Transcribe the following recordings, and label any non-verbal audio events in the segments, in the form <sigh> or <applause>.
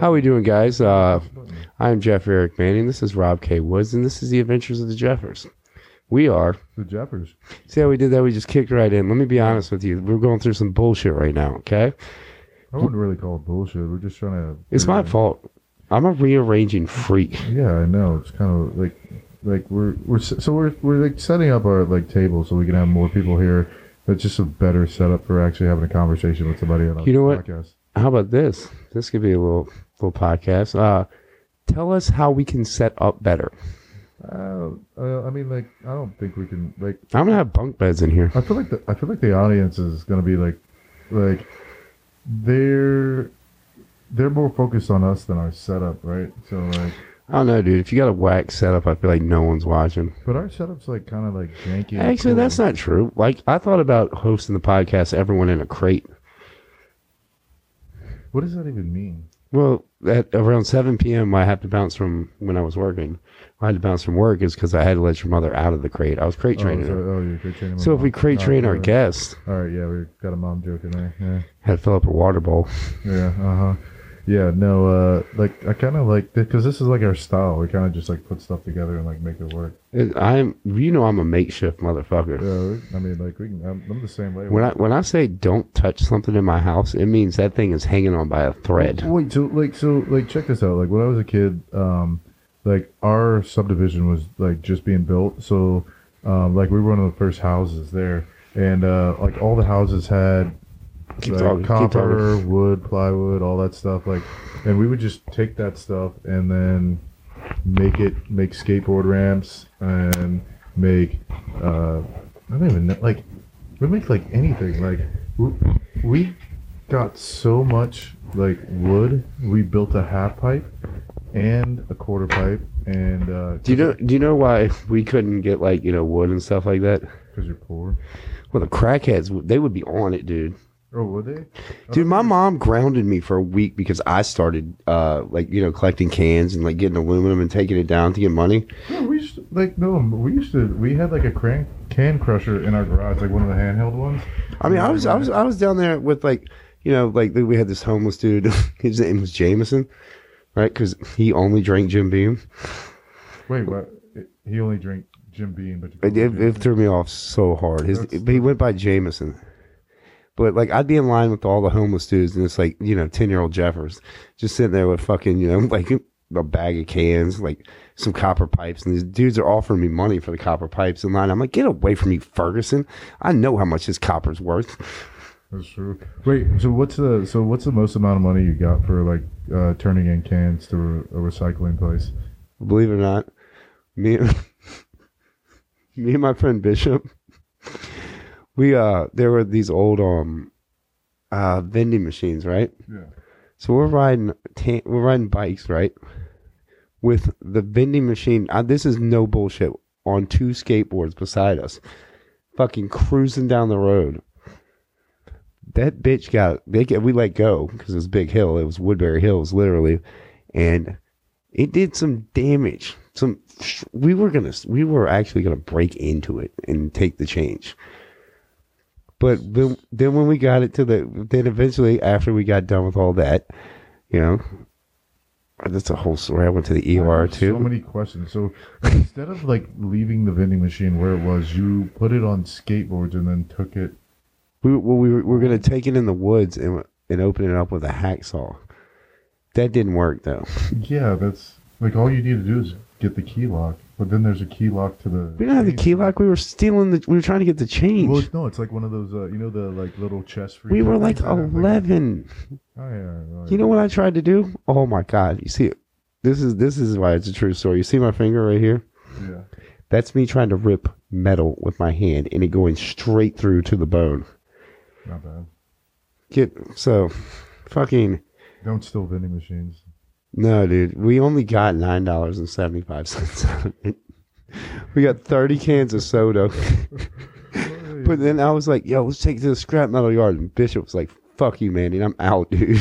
How we doing, guys? Uh, I'm Jeff Eric Manning. This is Rob K. Woods, and this is the Adventures of the Jeffers. We are. The Jeffers. See how we did that? We just kicked right in. Let me be honest with you. We're going through some bullshit right now. Okay, I wouldn't really call it bullshit. We're just trying to. it's my fault. I'm a rearranging freak. Yeah, I know. It's kind of like, like we're we're so we're we're like setting up our like table so we can have more people here. It's just a better setup for actually having a conversation with somebody on a You know what? podcast. How about this? This could be a little little podcast. Uh, tell us how we can set up better. Uh, uh, I mean, like, I don't think we can like. I'm gonna have bunk beds in here. I feel like the I feel like the audience is gonna be like, like, they're they're more focused on us than our setup, right? So like, I don't know, dude. If you got a whack setup, I feel like no one's watching. but our setup's like kind of like janky. Actually, cool. that's not true. Like I thought about hosting the podcast, everyone in a crate. What does that even mean? Well, at around 7 p.m., I had to bounce from when I was working. I had to bounce from work is because I had to let your mother out of the crate. I was crate Oh, training so, her. oh, you're crate training. So if we crate Oh, train our yeah. guests, All right, yeah, we got a mom joke in there. Yeah, had to fill up her water bowl. yeah, uh huh. Yeah, no, uh, like I kind of like because this is like our style. We kind of just like put stuff together and like make it work. It- I'm, you know, I'm a makeshift motherfucker. Yeah, I mean, like we can. I'm, I'm the same way. When I when I say don't touch something in my house, it means that thing is hanging on by a thread. Wait, so like so like check this out. Like when I was a kid, um, like our subdivision was like just being built. So, um, like we were one of the first houses there, and uh, like all the houses had Keep like, talking, keep copper, talking. wood, plywood, all that stuff. Like, and we would just take that stuff and then make it make skateboard ramps and make uh, I don't even know like we make like anything like we, we got so much like wood we built a half pipe and a quarter pipe and uh Do you know? Do you know why we couldn't get like you know wood and stuff like that? because you're poor Well, the crackheads they would be on it, dude. Oh would they Dude, my mom grounded me for a week because I started, uh, like you know, collecting cans and like getting aluminum and taking it down to get money. no, we used to, like no we used to we had like a cran- can crusher in our garage like one of the handheld ones I mean, I was, I was, I was down there with like, you know, like we had this homeless dude. <laughs> His name was Jameson, right? Because he only drank Jim Beam. wait what he only drank Jim Beam but It, it, it threw me off so hard. His, but he went by Jameson. But like, I'd be in line with all the homeless dudes, and it's like, you know, ten year old Jeffers just sitting there with fucking, you know, <laughs> like a bag of cans, like some copper pipes, and these dudes are offering me money for the copper pipes in line. I'm like, get away from me, Ferguson. I know how much this copper's worth. That's true. Wait, so what's the so what's the most amount of money you got for like uh, turning in cans to a, a recycling place? Believe it or not, me, <laughs> me and my friend Bishop, we uh, there were these old um, uh, vending machines, right? Yeah. So we're riding, ta- we're riding bikes, right? With the vending machine. Uh, this is no bullshit. On two skateboards beside us, fucking cruising down the road. That bitch got they get, we let go because it was a big hill. It was Woodbury Hills, literally, and it did some damage. Some we were gonna we were actually gonna break into it and take the change. But then, then when we got it to the, then eventually after we got done with all that, you know, that's a whole story. I went to the ER too. So many questions. So instead of like leaving the vending machine where it was, you put it on skateboards and then took it. we well, we were, we were gonna take it in the woods and and open it up with a hacksaw. That didn't work though. Yeah, that's like all you need to do is get the key lock. But then there's a key lock to the. We don't have the key lock. We were stealing the. We were trying to get the change. Well, it's, no, it's like one of those. Uh, you know the like little chest. Free. We were like eleven. Oh yeah. right. You know what I tried to do? Oh my god! You see, this is this is why it's a true story. You see my finger right here? Yeah. That's me trying to rip metal with my hand and it going straight through to the bone. Not bad. Get so fucking Don't steal vending machines. No, dude. We only got nine dollars and seventy five cents out of it. We got thirty cans of soda. <laughs> but then I was like, "Yo, let's take it to the scrap metal yard." And Bishop was like, "Fuck you, man, and I'm out, dude."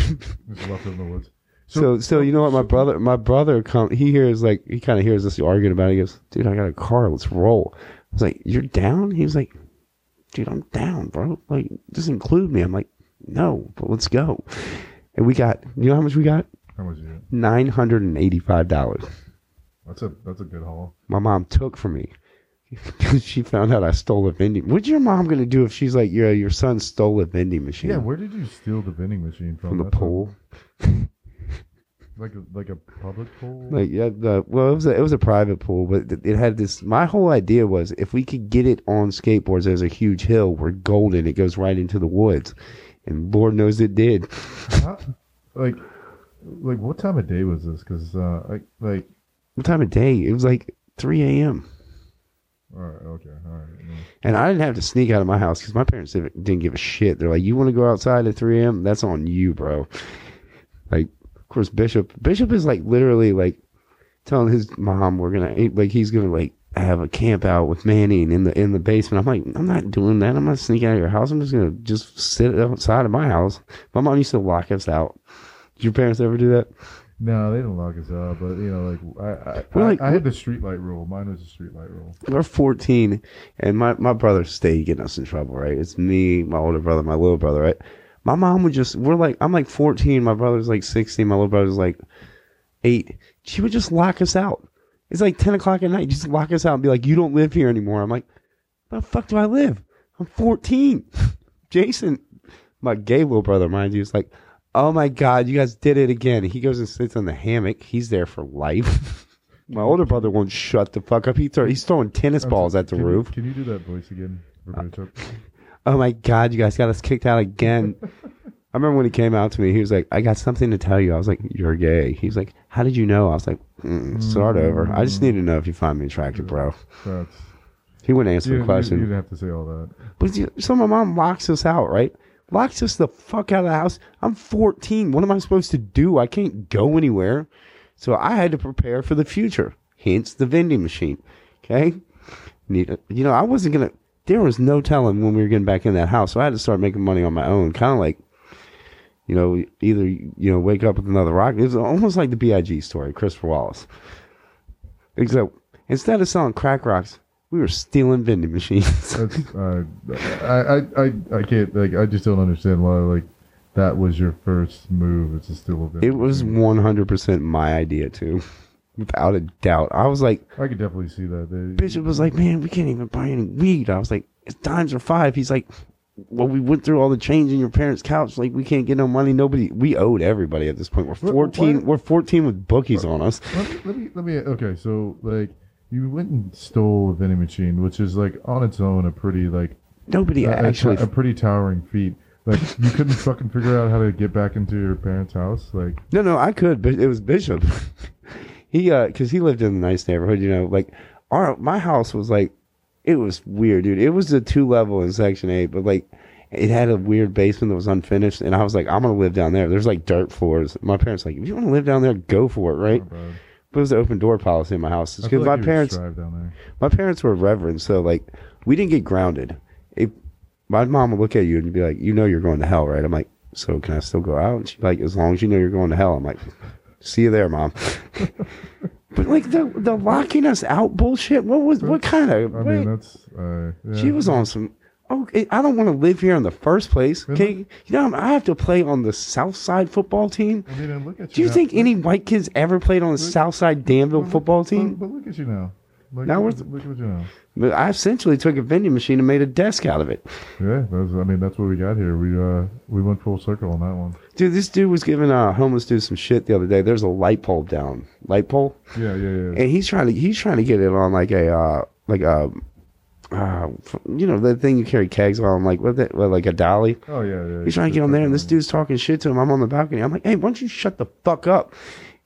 Left it in the woods. So, so you know what? My brother, my brother, come. He hears like he kind of hears us arguing about. it. He goes, "Dude, I got a car. Let's roll." I was like, "You're down?" He was like, dude, I'm down, bro. Like, just include me. I'm like, no, but let's go. And we got, you know how much we got? How much is it? Nine hundred and eighty-five dollars. That's a that's a good haul. My mom took from me because <laughs> she found out I stole a vending. What's your mom gonna do if she's like, yeah, your son stole a vending machine Yeah, where did you steal the vending machine from? from the That's a- pool? <laughs> like a like a public pool. Like yeah, the well, it was a, it was a private pool, but it- it had this. My whole idea was if we could get it on skateboards, there's a huge hill. We're golden. It goes right into the woods, and Lord knows it did. Like like what time of day was this? Because uh, I like What time of day? It was like 3 a.m. all right, okay, all right. yeah. And I didn't have to sneak out of my house because my parents didn't didn't give a shit. They're like, "You want to go outside at 3 a.m.? That's on you, bro." Like, of course, Bishop Bishop is like literally like telling his mom we're gonna like he's gonna like have a camp out with Manning in the in the basement. I'm like, I'm not doing that. I'm not sneaking out of your house. I'm just gonna just sit outside of my house. My mom used to lock us out. Did your parents ever do that? No, they didn't lock us out, but you know, like I I, like- I had the street light rule. Mine was the street light rule. we're 14 and my, my brother stayed getting us in trouble right? It's me my older brother my little brother right? My mom would just we're like i'm like 14 my brother's like 16 my little brother's like 8 she would just lock us out. It's like 10 o'clock at night just lock us out and be like you don't live here anymore. I'm like where the fuck do i live? I'm 14 <laughs> jason my gay little brother mind you is like oh my god you guys did it again he goes and sits on the hammock he's there for life <laughs> my older brother won't shut the fuck up he throw, he's throwing tennis balls at the Can you- roof can you do that voice again? Bishop? <laughs> oh my god, you guys got us kicked out again. <laughs> I remember when he came out to me, he was like, I got something to tell you. I was like, You're gay. He's like, How did you know? I was like, mm, Start over. I just need to know if you find me attractive, bro. That's He wouldn't answer the question. you didn't have to say all that. But you- so my mom locks us out, right? Locks us the fuck out of the house. I'm 14. What am I supposed to do? I can't go anywhere. So I had to prepare for the future. Hence the vending machine. Okay? You know, I wasn't going to, there was no telling when we were getting back in that house. So I had to start making money on my own. Kind of like, you know, either, you know, wake up with another rock. It was almost like the B.I.G. story, Christopher Wallace. Except instead of selling crack rocks, we were stealing vending machines. That's uh, I, I I I can't like I just don't understand why like that was your first move. It's a still a It was 100% my idea too, without a doubt. I was like, I could definitely see that. They, Bishop was like, man, we can't even buy any weed. I was like, it's times are five. He's like, well, we went through all the change in your parents' couch. Like, we can't get no money. Nobody, we owed everybody at this point. We're 14. why- We're 14 with bookies on us. Let me, let me let me okay. So like you went and stole a vending machine, which is like on its own a pretty like Nobody a, a- actually, a, pretty towering feat. Like you couldn't fucking figure out how to get back into your parents' house. Like no, no, I could, but it was Bishop. <laughs> he, uh, cause he lived in a nice neighborhood, you know, like our, my house was like, it was weird, dude. It was a two level in section eight, but like, it had a weird basement that was unfinished, and I was like, I'm gonna live down there. There's like dirt floors. My parents like, if you want to live down there, go for it, right? bad. But it was an open door policy in my house. I Because like my you would parents, strive down there. my parents were reverend, so like we didn't get grounded. If my mom would look at you and be like, "You know you're going to hell, right?" I'm like, "So can I still go out?" And she's like, "As long as you know you're going to hell." I'm like, "See you there, mom." <laughs> but like the the locking us out bullshit. What was what kind of? I mean that's uh, yeah. she was on some. Okay, I don't want to live here in the first place. Really? Okay, you know I have to play on the South Side football team. I mean, and look at Do you now. think any white kids ever played on the South Side Danville But- football team? But, look at you now. Look, Now look, we're- look at you now. But I essentially took a vending machine and made a desk out of it. Yeah, that's, I mean that's what we got here. We uh we went full circle on that one. Dude, this dude was giving a homeless dude some shit the other day. There's a light pole down, light pole, Yeah, yeah, yeah. and he's trying to he's trying to get it on like a uh like a uh you know the thing you carry kegs on like what that what, like a dolly. oh yeah, yeah. He's trying to get on there, and this dude's talking shit to him. I'm on the balcony. I'm like, hey, why don't you shut the fuck up?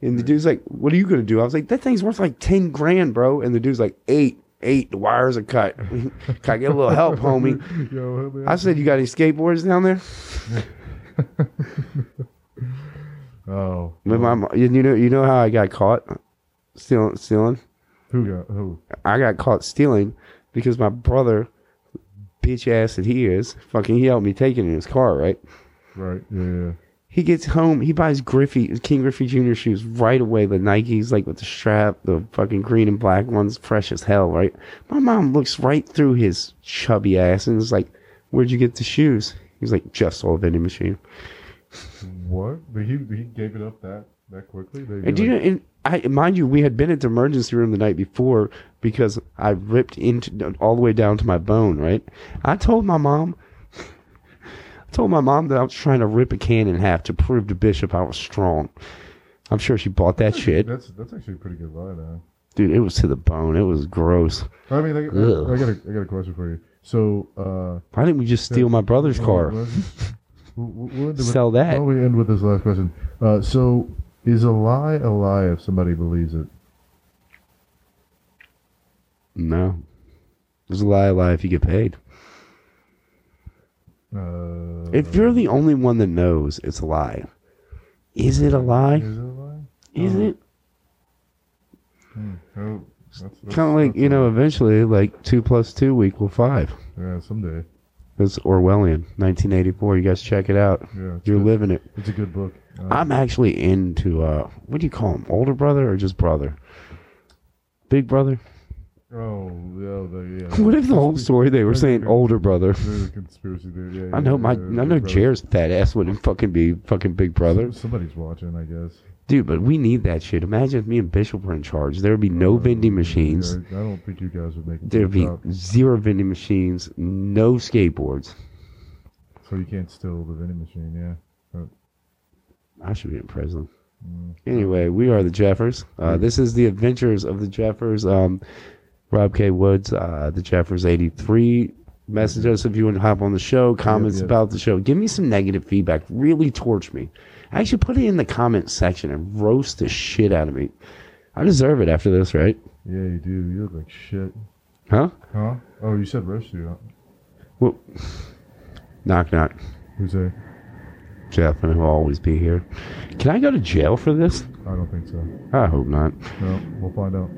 And the dude's like, what are you gonna do? I was like, that thing's worth like ten grand, bro. And the dude's like, eight, eight. The wires are cut. <laughs> Can I get a little help, <laughs> homie? Yo, help me I out. said, you got any skateboards down there? <laughs> Oh, With my, mo- you know, you know how I got caught stealing, stealing. who got who? I got caught stealing because my brother, bitch ass that he is, fucking, he helped me take it in his car. Right? Right, yeah, yeah. He gets home, he buys Griffey, Ken Griffey Jr. shoes right away. The Nikes, like with the strap, the fucking green and black ones, fresh as hell. Right? My mom looks right through his chubby ass and is like, Where'd you get the shoes? He's like, just saw a vending machine. What? But he he gave it up that that quickly. And do you and I mind you, we had been at the emergency room the night before because I ripped into all the way down to my bone. Right? I told my mom. I told my mom that I was trying to rip a can in half to prove to Bishop I was strong. I'm sure she bought that shit, that's that's actually a pretty good lie now. dude. It was to the bone. It was gross. I mean, I, I, I got a I got a question for you. So, uh, Why didn't we just steal my brother's car? We'll, we'll, we'll with- Sell that. Why don't we end with this last question? Uh, so, is a lie a lie if somebody believes it? No. It's a lie, a lie if you get paid. Uh, If you're the only one that knows, it's a lie. Is it a lie? is it a lie? Is Oh. it? Hmm. Oh, that's, that's, Kind of like, you know, eventually, like 2 plus 2 will equal 5. Yeah, someday. It's Orwellian, 1984. You guys check it out. Yeah, You're good. living it. It's a good book. Uh, I'm actually into, uh, what do you call him? Older brother or just brother? Big brother? oh, yeah, the, yeah. <laughs> What if the whole story they were saying older brother? There's a conspiracy there. Yeah, I know my, I know. Jared's fat ass wouldn't fucking be fucking big brother. Somebody's watching, I guess. Dude, but we need that shit. Imagine if me and Bishop were in charge. There would be no vending machines. I don't think you guys would make it. There'd be top, zero vending machines, no skateboards. so you can't steal the vending machine. Yeah. I should be in prison. Mm. Anyway, we are the Jeffers. Uh, this is the adventures of the Jeffers. Um, Rob K. Woods, uh, the Jeffers 83. Message mm-hmm. us if you want to hop on the show. Comments yep. about the show. Give me some negative feedback. Really torch me. Actually, put it in the comment section and roast the shit out of me. I deserve it after this, right? Yeah, you do. You look like shit. Huh? Huh? Oh, you said roast you. Well, knock knock. Who's that? Jeff, and he'll always be here. Can I go to jail for this? I don't think so. I hope not. No, we'll find out.